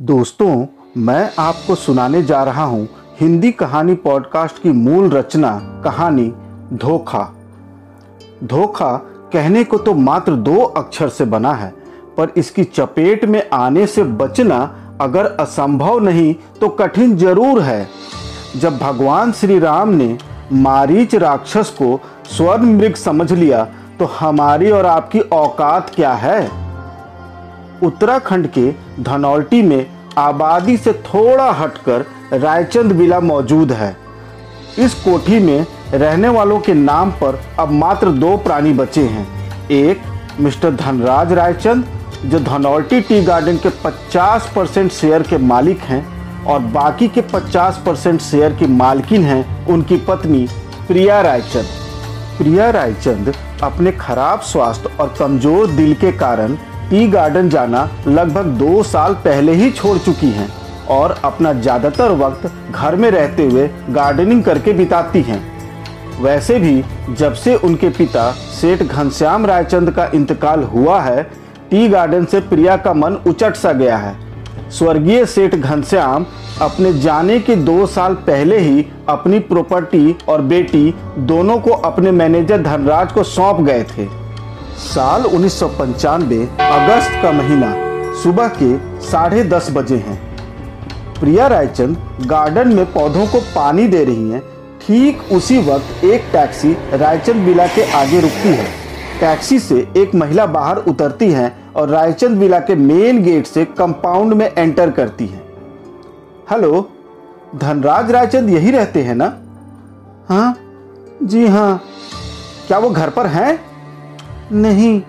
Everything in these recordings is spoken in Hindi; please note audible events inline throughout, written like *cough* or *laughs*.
दोस्तों, मैं आपको सुनाने जा रहा हूँ हिंदी कहानी पॉडकास्ट की मूल रचना, कहानी, धोखा। धोखा कहने को तो मात्र दो अक्षर से बना है, पर इसकी चपेट में आने से बचना अगर असंभव नहीं तो कठिन ज़रूर है। जब भगवान श्री राम ने मारीच राक्षस को स्वर्ण मृग समझ लिया तो हमारी और आपकी औकात क्या है? उत्तराखंड के धनौल्टी में आबादी से थोड़ा हटकर रायचंद विला मौजूद है। इस कोठी में रहने वालों के नाम पर अब मात्र दो प्राणी बचे हैं। एक, मिस्टर धनराज रायचंद, जो धनौल्टी टी गार्डन के 50 परसेंट शेयर के मालिक हैं और बाकी के 50 परसेंट शेयर की मालकिन हैं उनकी पत्नी प्रिया रायचंद। प्रिया रायचंद अपने खराब स्वास्थ्य और कमज़ोर दिल के कारण टी गार्डन जाना लगभग दो साल पहले ही छोड़ चुकी हैं और अपना ज़्यादातर वक्त घर में रहते हुए गार्डनिंग करके बिताती हैं। वैसे भी, जब से उनके पिता सेठ घनश्याम रायचंद का इंतकाल हुआ है, टी गार्डन से प्रिया का मन उचट सा गया है। स्वर्गीय सेठ घनश्याम अपने जाने के दो साल पहले ही अपनी प्रॉपर्टी और बेटी दोनों को अपने मैनेजर धनराज को सौंप गए थे। साल उन्नीस सौ पंचानवे अगस्त का महीना सुबह के साढ़े दस बजे हैं। प्रिया रायचंद गार्डन में पौधों को पानी दे रही हैं। ठीक उसी वक्त एक टैक्सी रायचंद विला के आगे रुकती है। टैक्सी से एक महिला बाहर उतरती है और रायचंद विला के मेन गेट से कंपाउंड में एंटर करती है। हेलो, धनराज रायचंद यही रहते हैं ना? हाँ जी हाँ। क्या वो घर पर हैं? नहीं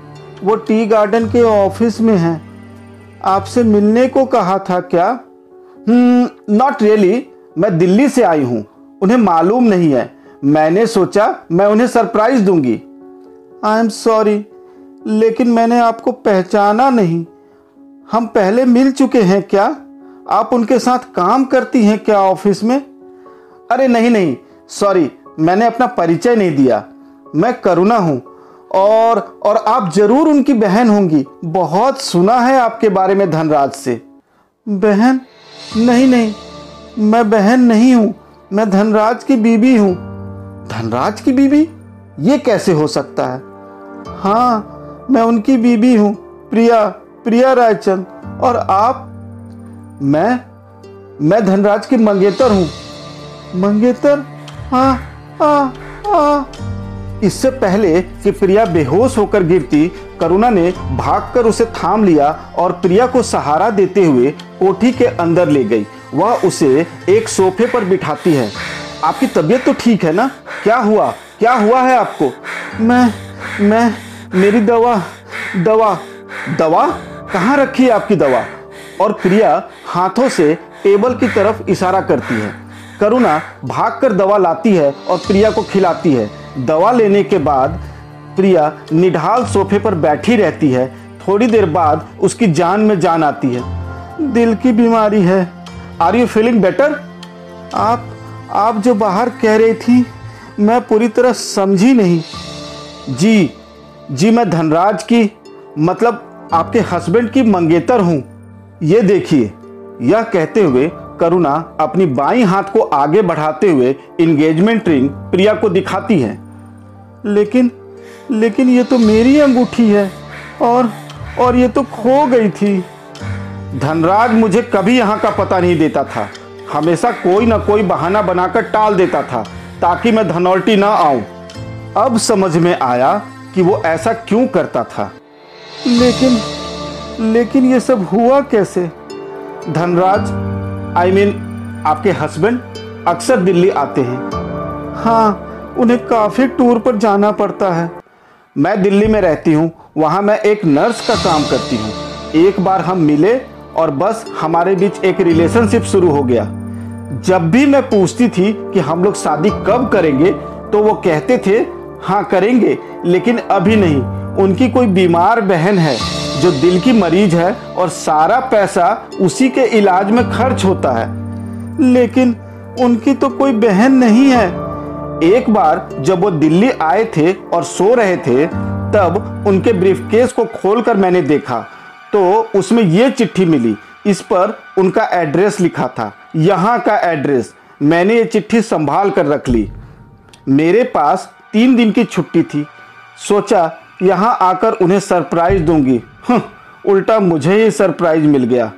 वो टी गार्डन के ऑफ़िस में हैं। आपसे मिलने को कहा था क्या? नॉट रियली really, मैं दिल्ली से आई हूँ उन्हें मालूम नहीं है। मैंने सोचा मैं उन्हें सरप्राइज़ दूँगी। आई एम सॉरी लेकिन मैंने आपको पहचाना नहीं। हम पहले मिल चुके हैं क्या? आप उनके साथ काम करती हैं क्या ऑफ़िस में? अरे नहीं नहीं सॉरी मैंने अपना परिचय नहीं दिया। मैं करुणा हूँ और और आप ज़रूर उनकी बहन होंगी। बहुत सुना है आपके बारे में धनराज से। बहन? नहीं नहीं, मैं बहन नहीं हूँ। मैं धनराज की बीबी हूँ। धनराज की बीबी? ये कैसे हो सकता है? हाँ मैं उनकी बीबी हूँ, प्रिया प्रिया रायचंद। और आप? मैं मैं धनराज की मंगेतर हूँ। मंगेतर? हाँ हाँ हाँ। इससे पहले कि प्रिया बेहोश होकर गिरती, करुणा ने भागकर उसे थाम लिया और प्रिया को सहारा देते हुए कोठी के अंदर ले गई। वह उसे एक सोफे पर बिठाती है। आपकी तबीयत तो ठीक है ना? क्या हुआ? क्या हुआ है आपको? मैं मैं, मेरी दवा दवा दवा? कहाँ रखी है आपकी दवा? और प्रिया हाथों से टेबल की तरफ़ इशारा करती है। करुणा भागकर दवा लाती है और प्रिया को खिलाती है। दवा लेने के बाद प्रिया निढाल सोफे पर बैठी रहती है। थोड़ी देर बाद उसकी जान में जान आती है। दिल की बीमारी है। आर यू फीलिंग बेटर आप आप जो बाहर कह रही थी, मैं पूरी तरह समझी नहीं। जी जी मैं धनराज की मतलब आपके हस्बैंड की मंगेतर हूँ। ये देखिए, यह कहते हुए करुणा अपनी बाई हाथ को आगे बढ़ाते हुए इंगेजमेंट रिंग प्रिया को दिखाती है। लेकिन लेकिन ये तो मेरी अंगूठी है और और ये तो खो गई थी। धनराज मुझे कभी यहाँ का पता नहीं देता था। हमेशा कोई ना कोई बहाना बनाकर टाल देता था ताकि मैं धनौल्टी ना आऊँ। अब समझ में आया कि वो ऐसा क्यों करता था। लेकिन लेकिन ये सब हुआ कैसे? Dhanraj I I mean mean, आपके हस्बैंड अक्सर दिल्ली आते हैं। हाँ उन्हें काफ़ी टूर पर जाना पड़ता है। मैं दिल्ली में रहती हूँ वहाँ मैं एक नर्स का काम करती हूँ। एक बार हम मिले और बस हमारे बीच एक रिलेशनशिप शुरू हो गया। जब भी मैं पूछती थी कि हम लोग शादी कब करेंगे तो वो कहते थे हाँ करेंगे लेकिन अभी नहीं। उनकी कोई बीमार बहन है। जो दिल की मरीज़ है और सारा पैसा उसी के इलाज में खर्च होता है। लेकिन उनकी तो कोई बहन नहीं है। एक बार जब वो दिल्ली आए थे और सो रहे थे, तब उनके ब्रीफकेस को खोलकर मैंने देखा। तो उसमें ये चिट्ठी मिली। इस पर उनका एड्रेस लिखा था। यहाँ का एड्रेस। मैंने ये चिट्ठी संभाल कर रख ली। मेरे पास तीन दिन की छुट्टी थी। सोचा यहाँ आकर उन्हें सरप्राइज़ दूँगी। उल्टा मुझे ही सरप्राइज़ मिल गया।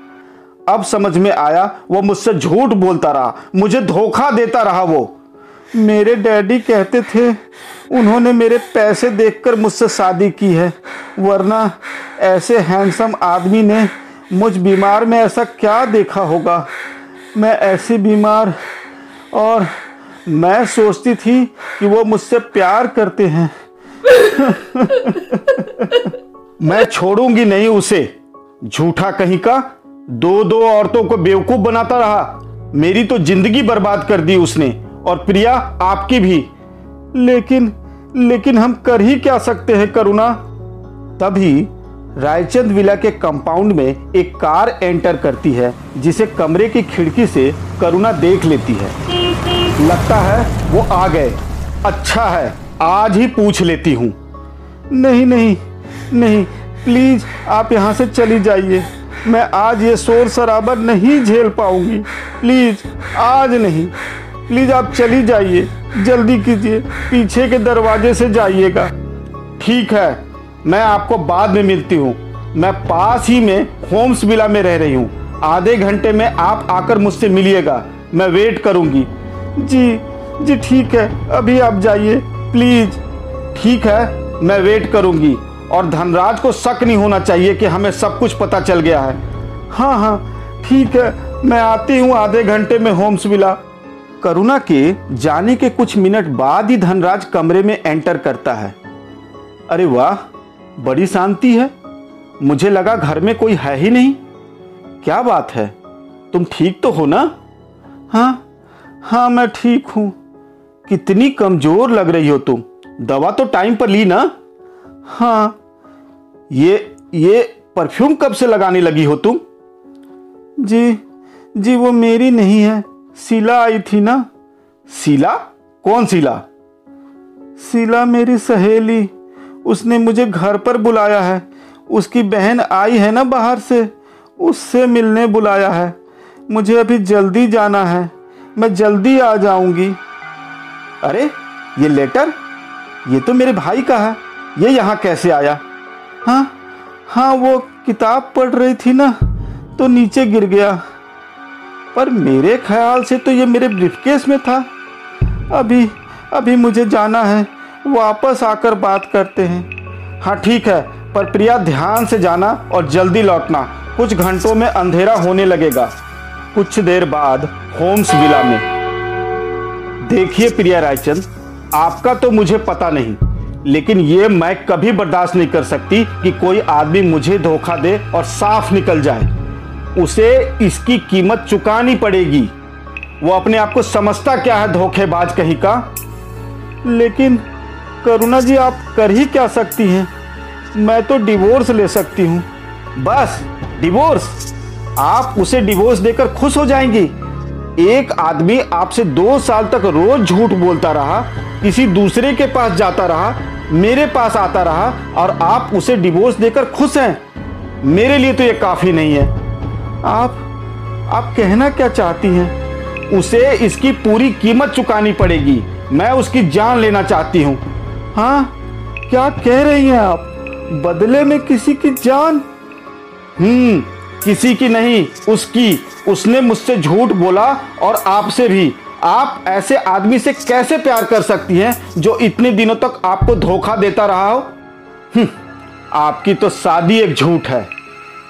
अब समझ में आया, वो मुझसे झूठ बोलता रहा, मुझे धोखा देता रहा वो। मेरे डैडी कहते थे, उन्होंने मेरे पैसे देखकर मुझसे शादी की है, वरना ऐसे हैंडसम आदमी ने मुझ बीमार में ऐसा क्या देखा होगा? मैं ऐसी बीमार और मैं सोचती थी कि वो मुझसे प्यार करते हैं। *laughs* मैं छोड़ूँगी नहीं उसे। झूठा कहीं का दो दो औरतों को बेवकूफ़ बनाता रहा। मेरी तो ज़िंदगी बर्बाद कर दी उसने, और प्रिया आपकी भी। लेकिन लेकिन हम कर ही क्या सकते हैं, करुणा? तभी रायचंद विला के कंपाउंड में एक कार एंटर करती है, जिसे कमरे की खिड़की से करुणा देख लेती है। लगता है वो आ गए। अच्छा है। आज ही पूछ लेती हूँ। नहीं नहीं नहीं, प्लीज़, आप यहाँ से चली जाइए। मैं आज ये शोर शराबा नहीं झेल पाऊँगी। प्लीज़, आज नहीं। प्लीज़, आप चली जाइए। जल्दी कीजिए। पीछे के दरवाजे से जाइएगा। ठीक है, मैं आपको बाद में मिलती हूँ। मैं पास ही में होम्स विला में रह रही हूँ। आधे घंटे में आप आकर मुझसे मिलिएगा। मैं वेट करूँगी। जी जी, ठीक है। अभी आप जाइए। प्लीज़। ठीक है, मैं वेट करूँगी। और धनराज को शक नहीं होना चाहिए कि हमें सब कुछ पता चल गया है। हाँ हाँ ठीक है, मैं आती हूँ आधे घंटे में होम्स विला। करुणा के जाने के कुछ मिनट बाद ही धनराज कमरे में एंटर करता है। अरे वाह, बड़ी शांति है। मुझे लगा घर में कोई है ही नहीं। क्या बात है, तुम ठीक तो हो ना? हाँ हाँ मैं ठीक हूँ। कितनी कमज़ोर लग रही हो तुम। दवा तो टाइम पर ली ना? हाँ। ये ये परफ्यूम कब से लगाने लगी हो तुम? जी जी वो मेरी नहीं है। शीला आई थी ना। शीला कौन शीला शीला मेरी सहेली। उसने मुझे घर पर बुलाया है। उसकी बहन आई है ना बाहर से। उससे मिलने बुलाया है। मुझे अभी जल्दी जाना है। मैं जल्दी आ जाऊँगी। अरे, ये लेटर? ये तो मेरे भाई का है। ये यहाँ कैसे आया? हाँ हाँ वो किताब पढ़ रही थी ना तो नीचे गिर गया। पर मेरे ख्याल से तो ये मेरे ब्रीफकेस में था। अभी अभी मुझे जाना है, वापस आकर बात करते हैं। हाँ ठीक है, पर प्रिया, ध्यान से जाना और जल्दी लौटना। कुछ घंटों में अंधेरा होने लगेगा। कुछ देर बाद होम्स विला में। देखिए प्रिया रायचंद, आपका तो मुझे पता नहीं, लेकिन ये मैं कभी बर्दाश्त नहीं कर सकती कि कोई आदमी मुझे धोखा दे और साफ़ निकल जाए। उसे इसकी कीमत चुकानी पड़ेगी। वो अपने आप को समझता क्या है धोखेबाज कहीं का? लेकिन करुणा जी, आप कर ही क्या सकती हैं? मैं तो डिवोर्स ले सकती हूँ। बस, डिवोर्स। आप उसे डिवोर्स देकर खुश हो जाएँगी। एक आदमी आपसे दो साल तक रोज झूठ बोलता रहा, किसी दूसरे के पास जाता रहा, मेरे पास आता रहा और आप उसे डिवोर्स देकर खुश हैं। मेरे लिए तो ये काफ़ी नहीं है। आप आप कहना क्या चाहती हैं? उसे इसकी पूरी कीमत चुकानी पड़ेगी। मैं उसकी जान लेना चाहती हूँ। हाँ क्या कह रही हैं आप? बदले में किसी की जान? हम्म किसी की नहीं उसकी। उसने मुझसे झूठ बोला और आपसे भी। आप ऐसे आदमी से कैसे प्यार कर सकती हैं जो इतने दिनों तक आपको धोखा देता रहा हो? हम्म, आपकी तो शादी एक झूठ है।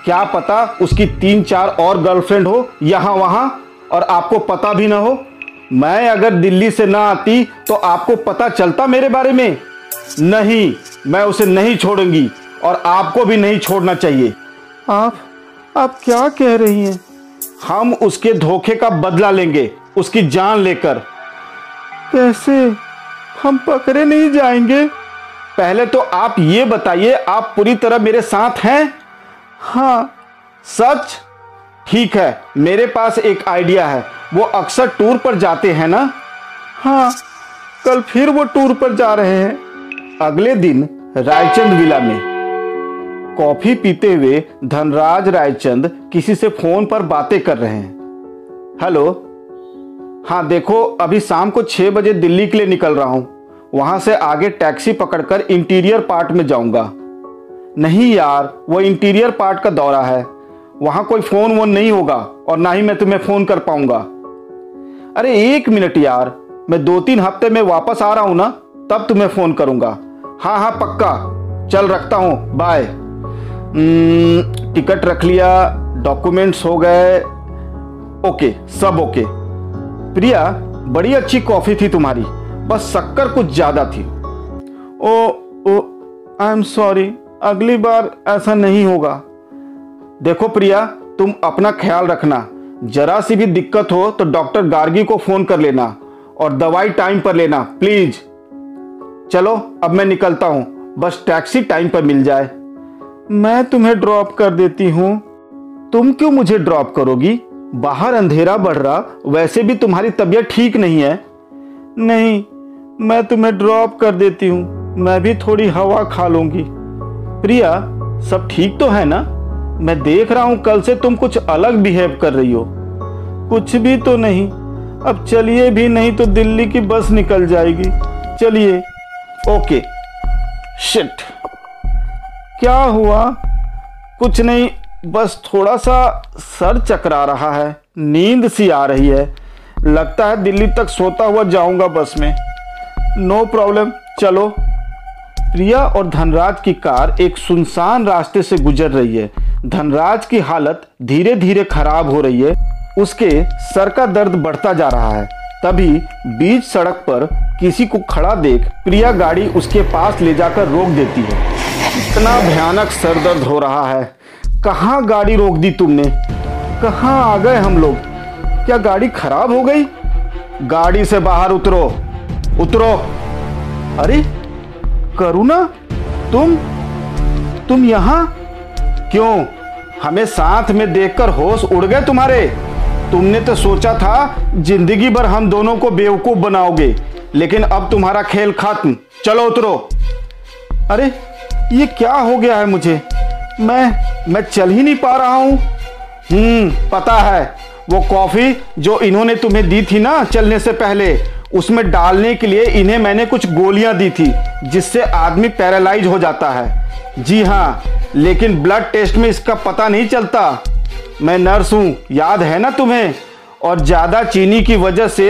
क्या पता उसकी तीन चार और गर्लफ्रेंड हो यहाँ वहाँ और आपको पता भी ना हो? मैं अगर दिल्ली से ना आती तो आपको पता चलता मेरे बारे में? नहीं मैं उसे नहीं छोड़ूँगी और आपको भी नहीं छोड़ना चाहिए। आप आप क्या कह रही हैं? हम उसके धोखे का बदला लेंगे उसकी जान लेकर। कैसे? हम पकड़े नहीं जाएँगे। पहले तो आप ये बताइए आप पूरी तरह मेरे साथ हैं? हाँ। सच? ठीक है मेरे पास एक आइडिया है। वो अक्सर टूर पर जाते हैं ना? हाँ कल फिर वो टूर पर जा रहे हैं। अगले दिन रायचंद विला में। कॉफ़ी पीते हुए धनराज रायचंद किसी से फ़ोन पर बातें कर रहे हैं। हेलो? हाँ देखो, अभी शाम को छह बजे दिल्ली के लिए निकल रहा हूँ। वहाँ से आगे टैक्सी पकड़कर इंटीरियर पार्ट में जाऊँगा। नहीं यार, वो इंटीरियर पार्ट का दौरा है। वहाँ कोई फ़ोन वोन नहीं होगा और ना ही मैं तुम्हें फ़ोन कर पाऊँगा। अरे, एक मिनट यार, मैं दो तीन हफ़्ते में वापस आ रहा हूँ ना, तब तुम्हें फ़ोन करूँगा। हाँ हाँ पक्का। चल, रखता हूँ। बाय। टिकट रख लिया डॉक्यूमेंट्स हो गए। ओके सब ओके प्रिया, बड़ी अच्छी कॉफ़ी थी तुम्हारी, बस शक्कर कुछ ज़्यादा थी। ओ ओ आई एम सॉरी अगली बार ऐसा नहीं होगा। देखो प्रिया, तुम अपना ख्याल रखना। जरा सी भी दिक्कत हो तो डॉक्टर गार्गी को फ़ोन कर लेना और दवाई टाइम पर लेना, प्लीज़। चलो, अब मैं निकलता हूँ। बस टैक्सी टाइम पर मिल जाए। मैं तुम्हें ड्रॉप कर देती हूँ। तुम क्यों मुझे ड्रॉप करोगी? बाहर अंधेरा बढ़ रहा, वैसे भी तुम्हारी तबीयत ठीक नहीं है। नहीं, मैं तुम्हें ड्रॉप कर देती हूँ। मैं भी थोड़ी हवा खा लूँगी। प्रिया, सब ठीक तो है ना? मैं देख रहा हूँ कल से तुम कुछ अलग बिहेव कर रही हो। कुछ भी तो नहीं। अब चलिए भी नहीं तो दिल्ली की बस निकल जाएगी। चलिए। ओके। शिट क्या हुआ? कुछ नहीं, बस थोड़ा सा सर चकरा रहा है। नींद सी आ रही है। लगता है दिल्ली तक सोता हुआ जाऊँगा बस में। नो प्रॉब्लम चलो। प्रिया और धनराज की कार एक सुनसान रास्ते से गुजर रही है। धनराज की हालत धीरे धीरे खराब हो रही है। उसके सर का दर्द बढ़ता जा रहा है। तभी बीच सड़क पर किसी को खड़ा देख प्रिया गाड़ी उसके पास ले जाकर रोक देती है। इतना भयानक सर दर्द हो रहा है। कहाँ गाड़ी रोक दी तुमने? कहाँ आ गए हम लोग? क्या गाड़ी खराब हो गई? गाड़ी से बाहर उतरो। उतरो। अरे, करुणा, तुम? तुम यहाँ? क्यों? हमें साथ में देखकर होश उड़ गए तुम्हारे? तुमने तो सोचा था ज़िंदगी भर हम दोनों को बेवकूफ़ बनाओगे, लेकिन अब तुम्हारा खेल खत्म। चलो उतरो। अरे, ये क्या हो गया है मुझे? मैं मैं चल ही नहीं पा रहा हूँ। हम्म पता है, वो कॉफ़ी जो इन्होंने तुम्हें दी थी ना चलने से पहले, उसमें डालने के लिए इन्हें मैंने कुछ गोलियाँ दी थी, जिससे आदमी पैरालाइज हो जाता है। जी हाँ लेकिन ब्लड टेस्ट में इसका पता नहीं चलता। मैं नर्स हूँ याद है ना तुम्हें? और ज़्यादा चीनी की वजह से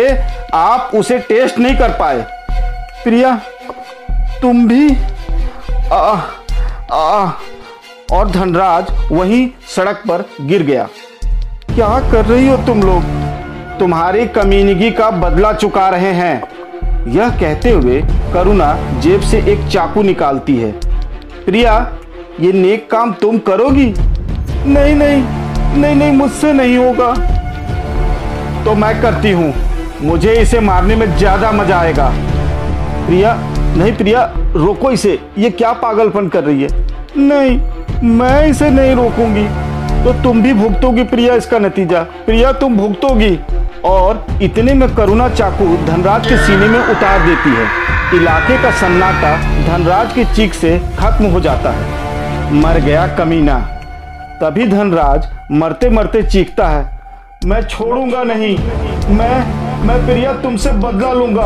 आप उसे टेस्ट नहीं कर पाए। प्रिया तुम भी? आ, आ, और धनराज वहीं सड़क पर गिर गया। क्या कर रही हो तुम लोग? तुम्हारी कमीनगी का बदला चुका रहे हैं। यह कहते हुए करुणा जेब से एक चाकू निकालती है। प्रिया ये नेक काम तुम करोगी? नहीं नहीं। नहीं नहीं, मुझसे नहीं होगा। तो मैं करती हूँ। मुझे इसे मारने में ज़्यादा मज़ा आएगा। प्रिया, नहीं प्रिया, रोको इसे। ये क्या पागलपन कर रही है? नहीं, मैं इसे नहीं रोकूँगी। तो तुम भी भुगतोगी प्रिया इसका नतीजा। प्रिया, तुम भुगतोगी। और इतने में करुणा चाकू धनराज के सीने में उतार देती है। इलाके का सन्नाटा धनराज की चीख से खत्म हो जाता है। मर गया कमीना। तभी धनराज मरते मरते चीखता है। मैं छोड़ूँगा नहीं। मैं मैं प्रिया तुमसे बदला लूँगा।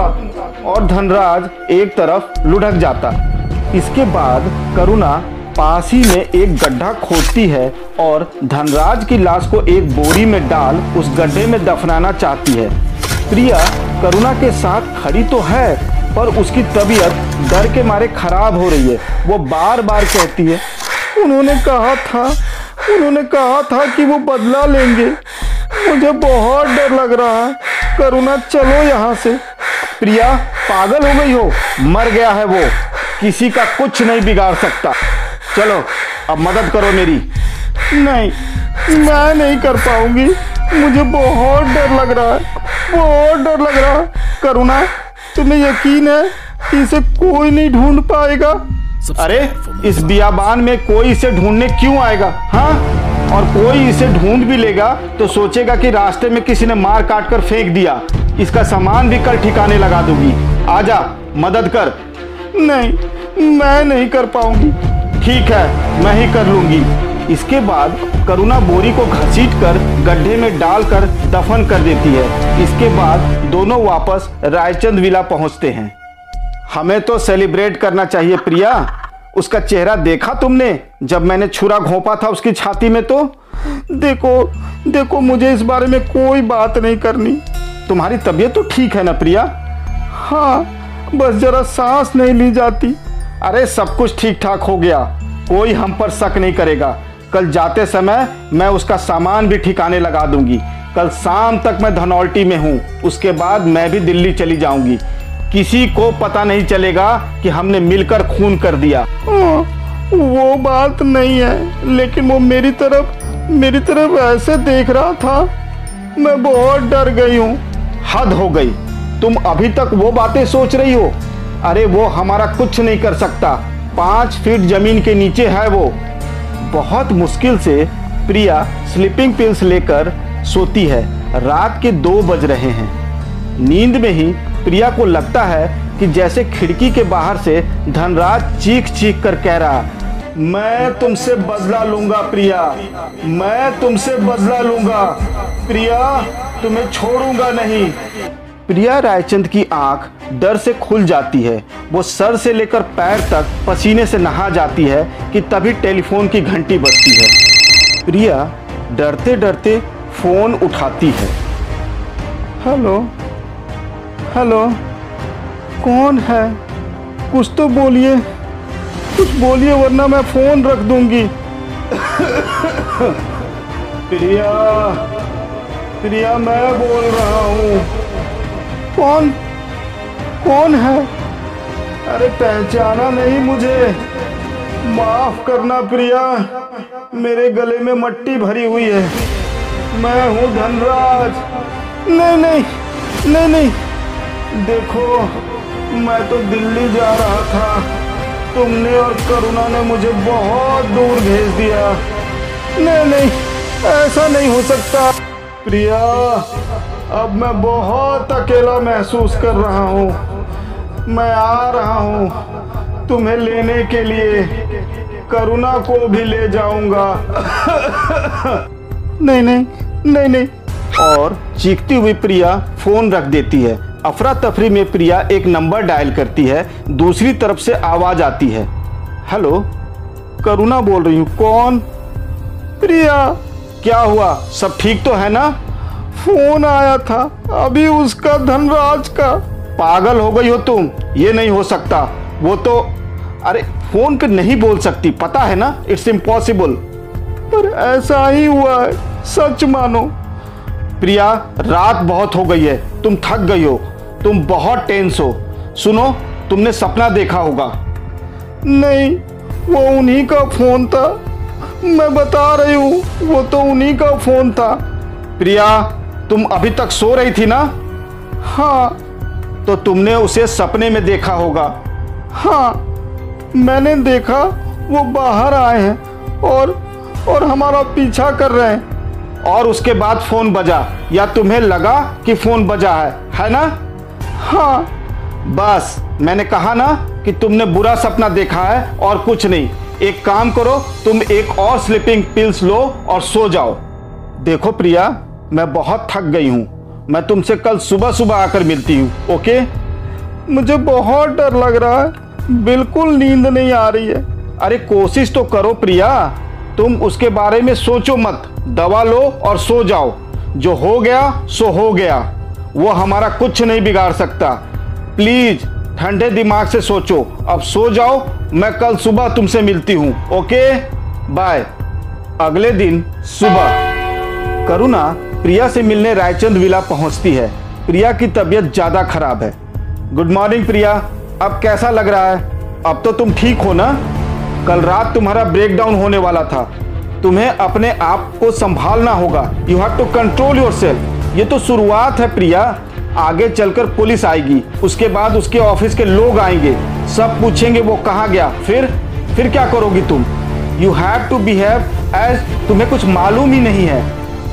और धनराज एक तरफ़ लुढ़क जाता। इसके बाद करुणा पास ही में एक गड्ढा खोदती है और धनराज की लाश को एक बोरी में डाल उस गड्ढे में दफनाना चाहती है। प्रिया करुणा के साथ खड़ी तो है, पर उसकी तबीयत डर के मारे खराब हो रही है। वो बार बार कहती है, उन्होंने कहा था उन्होंने कहा था कि वो बदला लेंगे। मुझे बहुत डर लग रहा है। करुणा, चलो यहाँ से। प्रिया, पागल हो गई हो? मर गया है वो। किसी का कुछ नहीं बिगाड़ सकता। चलो, अब मदद करो मेरी। नहीं, मैं नहीं कर पाऊँगी। मुझे बहुत डर लग रहा है। बहुत डर लग रहा है। करुणा, तुम्हें यकीन है? कि इसे कोई नहीं ढूंढ पाएगा। अरे इस बियाबान में कोई इसे ढूँढने क्यों आएगा हाँ? और कोई इसे ढूंढ भी लेगा तो सोचेगा कि रास्ते में किसी ने मार काट कर फेंक दिया। इसका सामान भी कल ठिकाने लगा दूँगी। आजा मदद कर। नहीं मैं नहीं कर पाऊँगी। ठीक है मैं ही कर लूँगी। इसके बाद करुणा बोरी को घसीट कर गड्ढे में डालकर दफन कर देती है। इसके बाद दोनों वापस रायचंद विला पहुँचते हैं। हमें तो सेलिब्रेट करना चाहिए, प्रिया। उसका चेहरा देखा तुमने? जब मैंने छुरा घोंपा था उसकी छाती में तो? देखो देखो, मुझे इस बारे में कोई बात नहीं करनी। तुम्हारी तबीयत तो ठीक है ना, प्रिया? हाँ बस जरा सांस नहीं ली जाती। अरे, सब कुछ ठीक ठाक हो गया। कोई हम पर शक नहीं करेगा। कल जाते समय मैं उसका सामान भी ठिकाने लगा दूँगी। कल शाम तक मैं धनौल्टी में हूँ। उसके बाद मैं भी दिल्ली चली जाऊँगी। किसी को पता नहीं चलेगा कि हमने मिलकर खून कर दिया। हाँ, वो बात नहीं है लेकिन वो मेरी तरफ़ मेरी तरफ़ ऐसे देख रहा था। मैं बहुत डर गई हूँ। हद हो गई। तुम अभी तक वो बातें सोच रही हो? अरे वो हमारा कुछ नहीं कर सकता। पाँच फीट ज़मीन के नीचे है वो। बहुत मुश्किल से प्रिया स्लीपिंग पिल्स लेकर सोती है। रात के दो बज रहे हैं। नींद में ही प्रिया को लगता है कि जैसे खिड़की के बाहर से धनराज चीख चीख कर कह रहा, मैं तुमसे बदला लूँगा प्रिया, मैं तुमसे बदला लूँगा, प्रिया, तुम्हें छोड़ूँगा नहीं। प्रिया रायचंद की आँख डर से खुल जाती है। वो सर से लेकर पैर तक पसीने से नहा जाती है कि तभी टेलीफोन की घंटी बजती है। प्रिया डरते डरते फ़ोन उठाती है। हेलो हेलो कौन है? कुछ तो बोलिए कुछ बोलिए वरना मैं फ़ोन रख दूँगी। प्रिया प्रिया मैं बोल रहा हूँ। कौन? कौन है? अरे पहचाना नहीं मुझे। माफ़ करना प्रिया मेरे गले में मट्टी भरी हुई है। मैं हूँ धनराज। नहीं नहीं नहीं नहीं। देखो, मैं तो दिल्ली जा रहा था। तुमने और करुणा ने मुझे बहुत दूर भेज दिया। नहीं नहीं, ऐसा नहीं हो सकता। प्रिया, अब मैं बहुत अकेला महसूस कर रहा हूँ। मैं आ रहा हूँ तुम्हें लेने के लिए। करुणा को भी ले जाऊँगा। *laughs* नहीं नहीं नहीं नहीं और चीखती हुई प्रिया फ़ोन रख देती है। अफरा तफरी में प्रिया एक नंबर डायल करती है। दूसरी तरफ़ से आवाज़ आती है। हेलो, करुणा बोल रही हूँ। कौन? प्रिया, क्या हुआ? सब ठीक तो है ना? फ़ोन आया था, अभी उसका धनराज का। पागल हो गई हो तुम, ये नहीं हो सकता। वो तो अरे, फ़ोन पे नहीं बोल सकती, पता है ना? इट्स इम्पॉसिबल पर ऐसा ही हुआ है, सच मानो। प्रिया, रात बहुत हो गई है। तुम थक गई हो। तुम बहुत टेंस हो। सुनो, तुमने सपना देखा होगा। नहीं, वो उन्हीं का फ़ोन था। मैं बता रही हूँ, वो तो उन्हीं का फ़ोन था। प्रिया, तुम अभी तक सो रही थी ना? हाँ। तो तुमने उसे सपने में देखा होगा। हाँ। मैंने देखा, वो बाहर आए हैं और और हमारा पीछा कर रहे हैं। और उसके बाद फ़ोन बजा। या तुम्हें लगा कि फ़ोन बजा है है ना? हाँ बस, मैंने कहा ना कि तुमने बुरा सपना देखा है और कुछ नहीं। एक काम करो, तुम एक और स्लीपिंग पिल्स लो और सो जाओ। देखो प्रिया, मैं बहुत थक गई हूँ। मैं तुमसे कल सुबह सुबह आकर मिलती हूँ, ओके? मुझे बहुत डर लग रहा है। बिल्कुल नींद नहीं आ रही है। अरे कोशिश तो करो प्रिया। तुम उसके बारे में सोचो मत। दवा लो और सो जाओ। जो हो गया, सो हो गया। वो हमारा कुछ नहीं बिगाड़ सकता। प्लीज़, ठंडे दिमाग से सोचो। अब सो जाओ, मैं कल सुबह तुमसे मिलती हूँ। ओके? बाय। अगले दिन सुबह। करुणा, प्रिया से मिलने रायचंद विला पहुँचती है। प्रिया की तबीयत ज़्यादा खराब है। Good morning Priya. अब कैसा लग रहा है? अब तो तुम ठीक हो ना? कल रात तुम्हारा ब्रेकडाउन होने वाला था। तुम्हें अपने आप को संभालना होगा। You have to control yourself ये तो शुरुआत है प्रिया। आगे चलकर पुलिस आएगी। उसके बाद उसके ऑफ़िस के लोग आएँगे। सब पूछेंगे वो कहाँ गया। फिर फिर क्या करोगी तुम? You have to behave as तुम्हें कुछ मालूम ही नहीं है।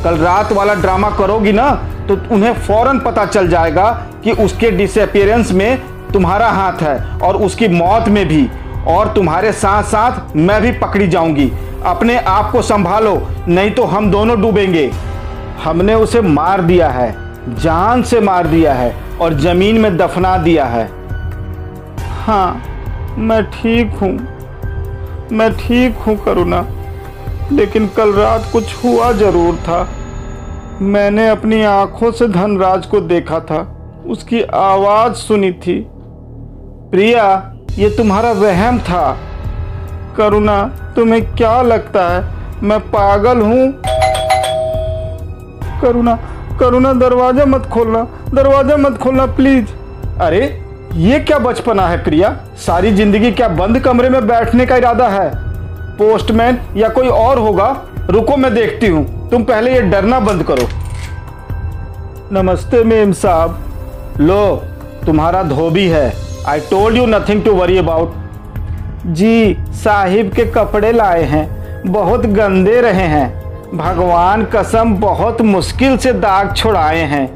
कल रात वाला ड्रामा करोगी ना तो उन्हें फ़ौरन पता चल जाएगा कि उसके डिसअपियरेंस में तुम्हारा हाथ है और उसकी मौत में भी। और तुम्हारे साथ साथ मैं भी पकड़ी जाऊँगी। अपने आप को संभालो, नहीं तो हम दोनों डूबेंगे। हमने उसे मार दिया है, जान से मार दिया है और ज़मीन में दफना दिया है। हाँ मैं ठीक हूँ। मैं ठीक हूँ, करुणा। लेकिन कल रात कुछ हुआ ज़रूर था। मैंने अपनी आँखों से धनराज को देखा था। उसकी आवाज़ सुनी थी। प्रिया ये तुम्हारा वहम था। करुणा, तुम्हें क्या लगता है? मैं पागल हूँ। करुणा करुणा, दरवाज़ा मत खोलना। दरवाज़ा मत खोलना, प्लीज़। अरे, ये क्या बचपना है प्रिया? सारी ज़िंदगी क्या बंद कमरे में बैठने का इरादा है? पोस्टमैन या कोई और होगा? रुको, मैं देखती हूँ। तुम पहले ये डरना बंद करो। नमस्ते, मेम साहब। लो, तुम्हारा धोबी है। I told you nothing to worry about जी, साहिब के कपड़े लाए हैं, बहुत गंदे रहे हैं। भगवान कसम, बहुत मुश्किल से दाग छुड़ाए हैं।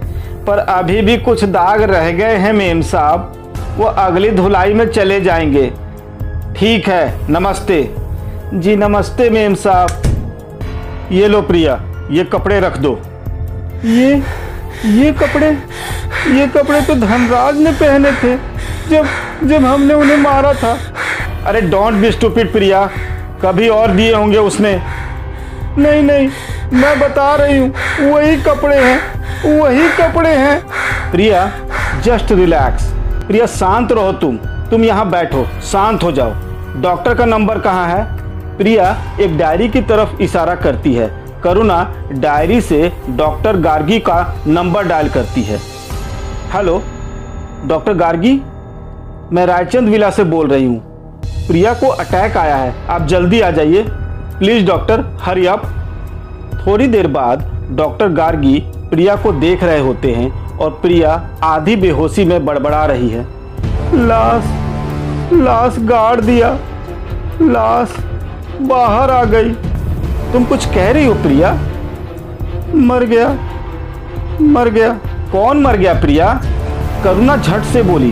पर अभी भी कुछ दाग रह गए हैं, मेम साहब। वो अगली धुलाई में चले जाएँगे। ठीक है, नमस्ते। जी, नमस्ते, मेम साहब। ये लो प्रिया, ये कपड़े रख दो। ये ये कपड़े ये कपड़े तो धनराज ने पहने थे जब जब हमने उन्हें मारा था। अरे डोंट बी स्टूपिड प्रिया। कभी और दिए होंगे उसने। नहीं नहीं मैं बता रही हूँ वही कपड़े हैं वही कपड़े हैं। प्रिया जस्ट रिलैक्स प्रिया शांत रहो तुम। तुम यहाँ बैठो शांत हो जाओ। डॉक्टर का नंबर कहाँ है? प्रिया एक डायरी की तरफ़ इशारा करती है। करुणा डायरी से डॉक्टर गार्गी का नंबर डायल करती है। Hello, doctor Gargi? मैं रायचंद विला से बोल रही हूँ। प्रिया को अटैक आया है, आप जल्दी आ जाइए। Please doctor, hurry up. थोड़ी देर बाद डॉक्टर गार्गी प्रिया को देख रहे होते हैं और प्रिया आधी बेहोशी में बड़बड़ा रही है। लाश लाश गाड़ दिया। लाश बाहर आ गई। तुम कुछ कह रही हो प्रिया? मर गया। मर गया। कौन मर गया प्रिया? करुणा झट से बोली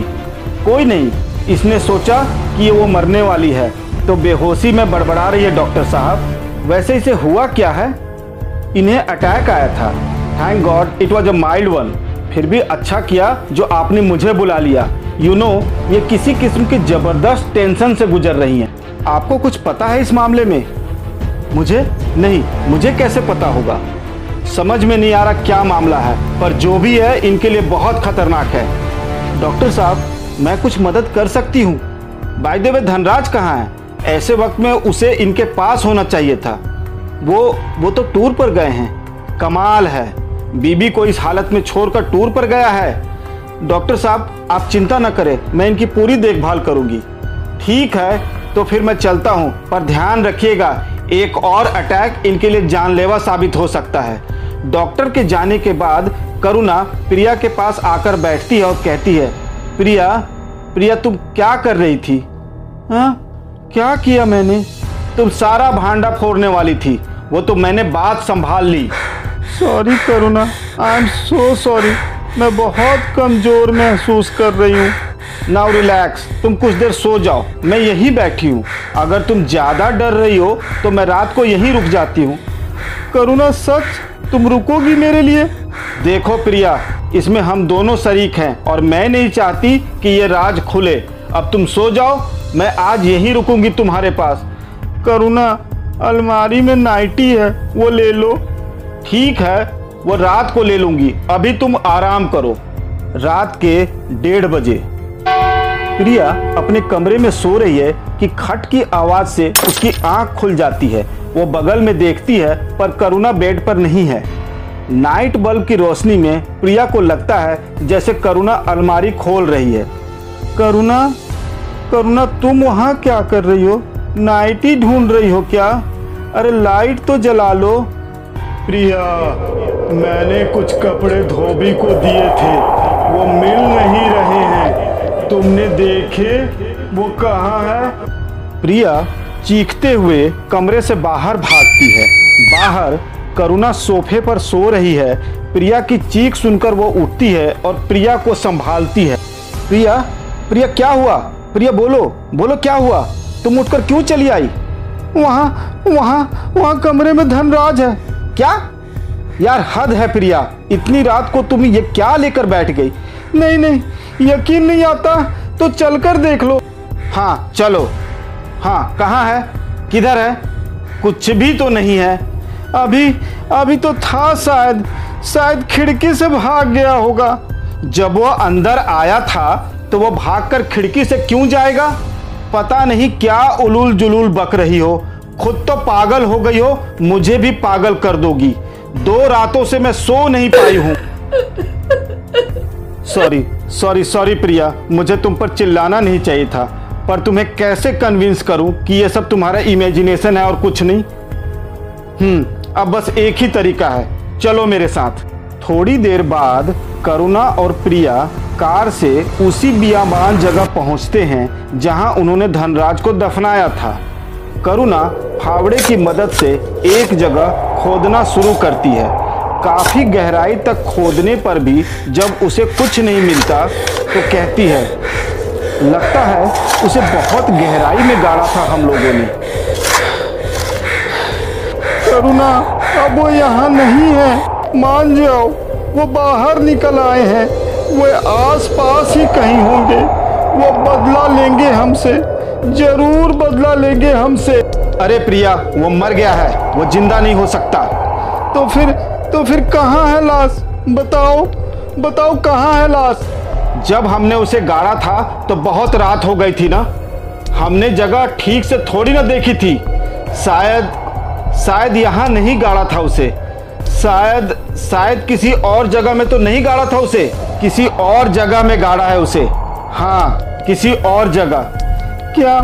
कोई नहीं इसने सोचा कि वो मरने वाली है तो बेहोशी में बड़बड़ा रही है डॉक्टर साहब। वैसे इसे हुआ क्या है? इन्हें अटैक आया था। Thank God it was a mild one फिर भी अच्छा किया जो आपने मुझे बुला लिया। यू you नो know, ये किसी किस्म की ज़बरदस्त टेंशन से गुजर रही हैं। आपको कुछ पता है इस मामले में? मुझे नहीं, मुझे कैसे पता होगा? समझ में नहीं आ रहा क्या मामला है, पर जो भी है, इनके लिए बहुत खतरनाक है। डॉक्टर साहब, मैं कुछ मदद कर सकती हूँ? बाय द वे धनराज कहाँ है? ऐसे वक्त में उसे इनके पास होना चाहिए था। वो वो तो टूर पर गए हैं। कमाल है। बीबी को इस हालत में छोड़कर टूर पर गया है। डॉक्टर साहब, आप चिंता न करें, मैं इनकी पूरी देखभाल करूँगी। ठीक है तो फिर मैं चलता हूँ, पर ध्यान रखिएगा एक और अटैक इनके लिए जानलेवा साबित हो सकता है। डॉक्टर के जाने के बाद करुणा प्रिया के पास आकर बैठती है और कहती है, प्रिया प्रिया, तुम क्या कर रही थी? हाँ? क्या किया मैंने? तुम सारा भांडा फोड़ने वाली थी। वो तो मैंने बात संभाल ली। Sorry Karuna. I am so sorry मैं बहुत कमज़ोर महसूस कर रही हूँ। नाउ रिलैक्स तुम कुछ देर सो जाओ। मैं यहीं बैठी हूँ। अगर तुम ज़्यादा डर रही हो तो मैं रात को यहीं रुक जाती हूँ। करुणा, सच? तुम रुकोगी मेरे लिए? देखो प्रिया, इसमें हम दोनों शरीक हैं और मैं नहीं चाहती कि ये राज खुले। अब तुम सो जाओ। मैं आज यहीं रुकूँगी तुम्हारे पास। करुणा, अलमारी में नाइटी है, वो ले लो। ठीक है, वो रात को ले लूँगी। अभी तुम आराम करो। रात के डेढ़ बजे। प्रिया अपने कमरे में सो रही है कि खट की आवाज़ से उसकी आँख खुल जाती है। वो बगल में देखती है, पर करुणा बेड पर नहीं है। नाइट बल्ब की रोशनी में प्रिया को लगता है जैसे करुणा अलमारी खोल रही है। करुणा करुणा, तुम वहाँ क्या कर रही हो? नाइटी ढूंढ रही हो क्या? अरे लाइट तो जला लो। प्रिया, मैंने कुछ कपड़े धोबी को दिए थे। वो मिल नहीं रहे हैं तुमने देखे? वो कहाँ है? प्रिया चीखते हुए कमरे से बाहर भागती है। बाहर करुणा सोफे पर सो रही है। प्रिया की चीख सुनकर वो उठती है और प्रिया को संभालती है। प्रिया प्रिया क्या हुआ? प्रिया बोलो बोलो क्या हुआ? तुम उठकर क्यों चली आई? वहाँ वहाँ वहाँ कमरे में धनराज है। क्या? यार हद है प्रिया, इतनी रात को तुम ये क्या लेकर बैठ गई? नहीं नहीं यकीन नहीं आता तो चलकर देख लो। हाँ चलो। हाँ कहाँ है? किधर है? कुछ भी तो नहीं है। अभी अभी तो था शायद। शायद खिड़की से भाग गया होगा। जब वो अंदर आया था तो वो भागकर खिड़की से क्यों जाएगा? पता नहीं क्या उलूल जुलूल बक रही हो। खुद तो पागल हो गई हो, मुझे भी पागल कर दोगी। दो रातों से मैं सो नहीं पाई हूँ। सॉरी सॉरी सॉरी प्रिया मुझे तुम पर चिल्लाना नहीं चाहिए था। पर तुम्हें कैसे कन्विंस करूँ कि ये सब तुम्हारा इमेजिनेशन है और कुछ नहीं? हम्म अब बस एक ही तरीका है। चलो मेरे साथ। थोड़ी देर बाद करुणा और प्रिया कार से उसी बियाबान जगह पहुँचते हैं जहाँ उन्होंने धनराज को दफनाया था। करुणा फावड़े की मदद से एक जगह खोदना शुरू करती है। काफ़ी गहराई तक खोदने पर भी जब उसे कुछ नहीं मिलता तो कहती है, लगता है उसे बहुत गहराई में गाड़ा था हम लोगों ने। करुणा, अब वो यहाँ नहीं है। मान जाओ, वो बाहर निकल आए हैं। वो आस पास ही कहीं होंगे। वो बदला लेंगे हमसे। ज़रूर बदला लेंगे हमसे। अरे प्रिया, वो मर गया है। वो ज़िंदा नहीं हो सकता। तो फिर तो फिर कहाँ है लाश? बताओ। बताओ कहाँ है लाश? जब हमने उसे गाड़ा था तो बहुत रात हो गई थी ना? हमने जगह ठीक से थोड़ी ना देखी थी। शायद शायद यहाँ नहीं गाड़ा था उसे। शायद शायद किसी और जगह में तो नहीं गाड़ा था उसे। किसी और जगह में गाड़ा है उसे। हाँ किसी और जगह। क्या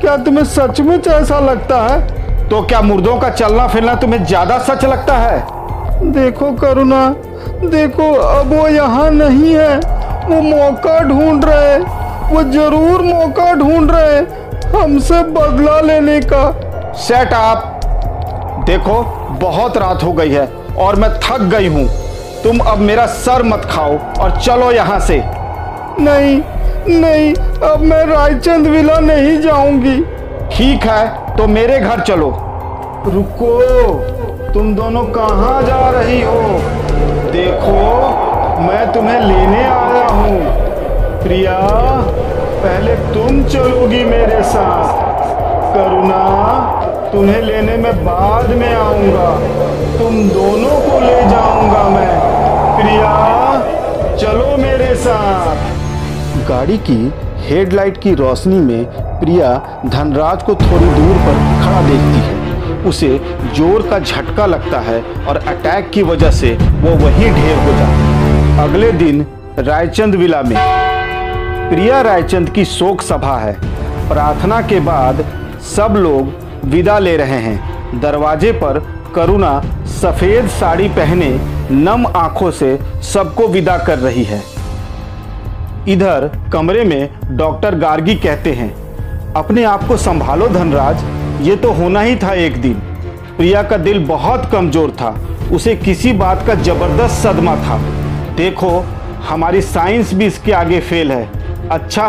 क्या तुम्हें सचमुच ऐसा लगता है? तो क्या मुर्दों का चलना फिरना तुम्हें ज़्यादा सच लगता है? देखो करुणा देखो अब वो यहाँ नहीं है। वो मौका ढूंढ रहे वो ज़रूर मौका ढूंढ रहे हमसे बदला लेने का। सेट आप देखो बहुत रात हो गई है और मैं थक गई हूँ। तुम अब मेरा सर मत खाओ और चलो यहाँ से। नहीं नहीं अब मैं रायचंद विला नहीं जाऊँगी। ठीक है तो मेरे घर चलो। रुको। तुम दोनों कहाँ जा रही हो? देखो, मैं तुम्हें लेने आया हूँ। प्रिया, पहले तुम चलोगी मेरे साथ। करुणा, तुम्हें लेने में बाद में आऊँगा। तुम दोनों को ले जाऊँगा मैं। प्रिया, चलो मेरे साथ। गाड़ी की हेडलाइट की रोशनी में प्रिया धनराज को थोड़ी दूर पर खड़ा देखती है। उसे ज़ोर का झटका लगता है और अटैक की वजह से वो वही ढेर हो जाता है। अगले दिन रायचंद विला में प्रिया रायचंद की शोक सभा है। प्रार्थना के बाद सब लोग विदा ले रहे हैं। दरवाजे पर करुणा सफ़ेद साड़ी पहने नम आँखों से सबको विदा कर रही है। इधर कमरे में डॉक्टर गार्गी कहते हैं, अपने आप को संभालो धनराज ये तो होना ही था एक दिन। प्रिया का दिल बहुत कमज़ोर था। उसे किसी बात का ज़बरदस्त सदमा था। देखो, हमारी साइंस भी इसके आगे फेल है। अच्छा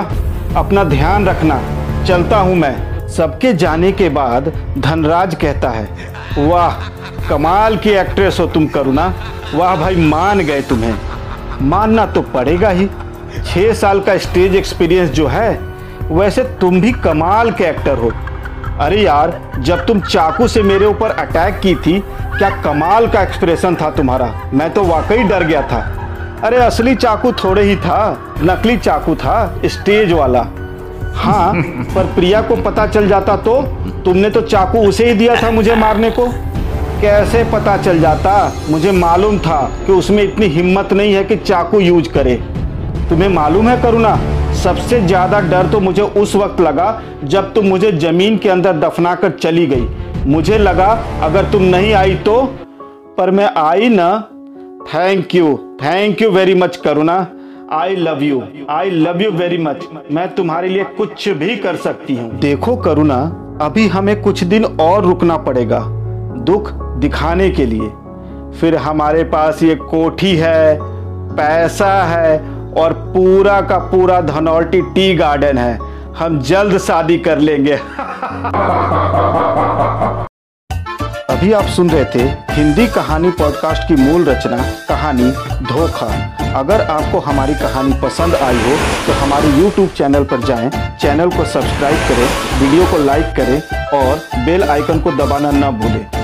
अपना ध्यान रखना। चलता हूँ मैं। सबके जाने के बाद धनराज कहता है, वाह, कमाल की एक्ट्रेस हो तुम करुणा। वाह भाई, मान गए तुम्हें। मानना तो पड़ेगा ही। छः साल का स्टेज एक्सपीरियंस जो है, वैसे तुम भी कमाल के एक्टर हो। अरे यार जब तुम चाकू से मेरे ऊपर अटैक की थी क्या कमाल का एक्सप्रेशन था तुम्हारा? मैं तो वाकई डर गया था। अरे असली चाकू थोड़े ही था नकली चाकू था स्टेज वाला। हाँ *laughs* पर प्रिया को पता चल जाता तो तुमने तो चाकू उसे ही दिया था मुझे मारने को। कैसे पता चल जाता? मुझे मालूम था कि उसमें इतनी हिम्मत नहीं है कि चाकू यूज़ करे। तुम्हें मालूम है करुणा? सबसे ज़्यादा डर तो मुझे उस वक्त लगा जब तुम मुझे ज़मीन के अंदर दफना कर चली गई। मुझे लगा, अगर तुम नहीं आई तो पर मैं आई ना। Thank you thank you very much Karuna. I love you I love you very much मैं तुम्हारे लिए कुछ भी कर सकती हूँ। देखो करुणा, अभी हमें कुछ दिन और रुकना पड़ेगा, दुख दिखाने के लिए। फिर हमारे पास ये कोठी है, पैसा है और पूरा का पूरा धनौल्टी टी गार्डन है। हम जल्द शादी कर लेंगे। *laughs* अभी आप सुन रहे थे हिंदी कहानी पॉडकास्ट की मूल रचना कहानी धोखा। अगर आपको हमारी कहानी पसंद आई हो तो हमारे YouTube चैनल पर जाएँ, चैनल को सब्सक्राइब करें वीडियो को लाइक करें और बेल आइकन को दबाना न भूलें।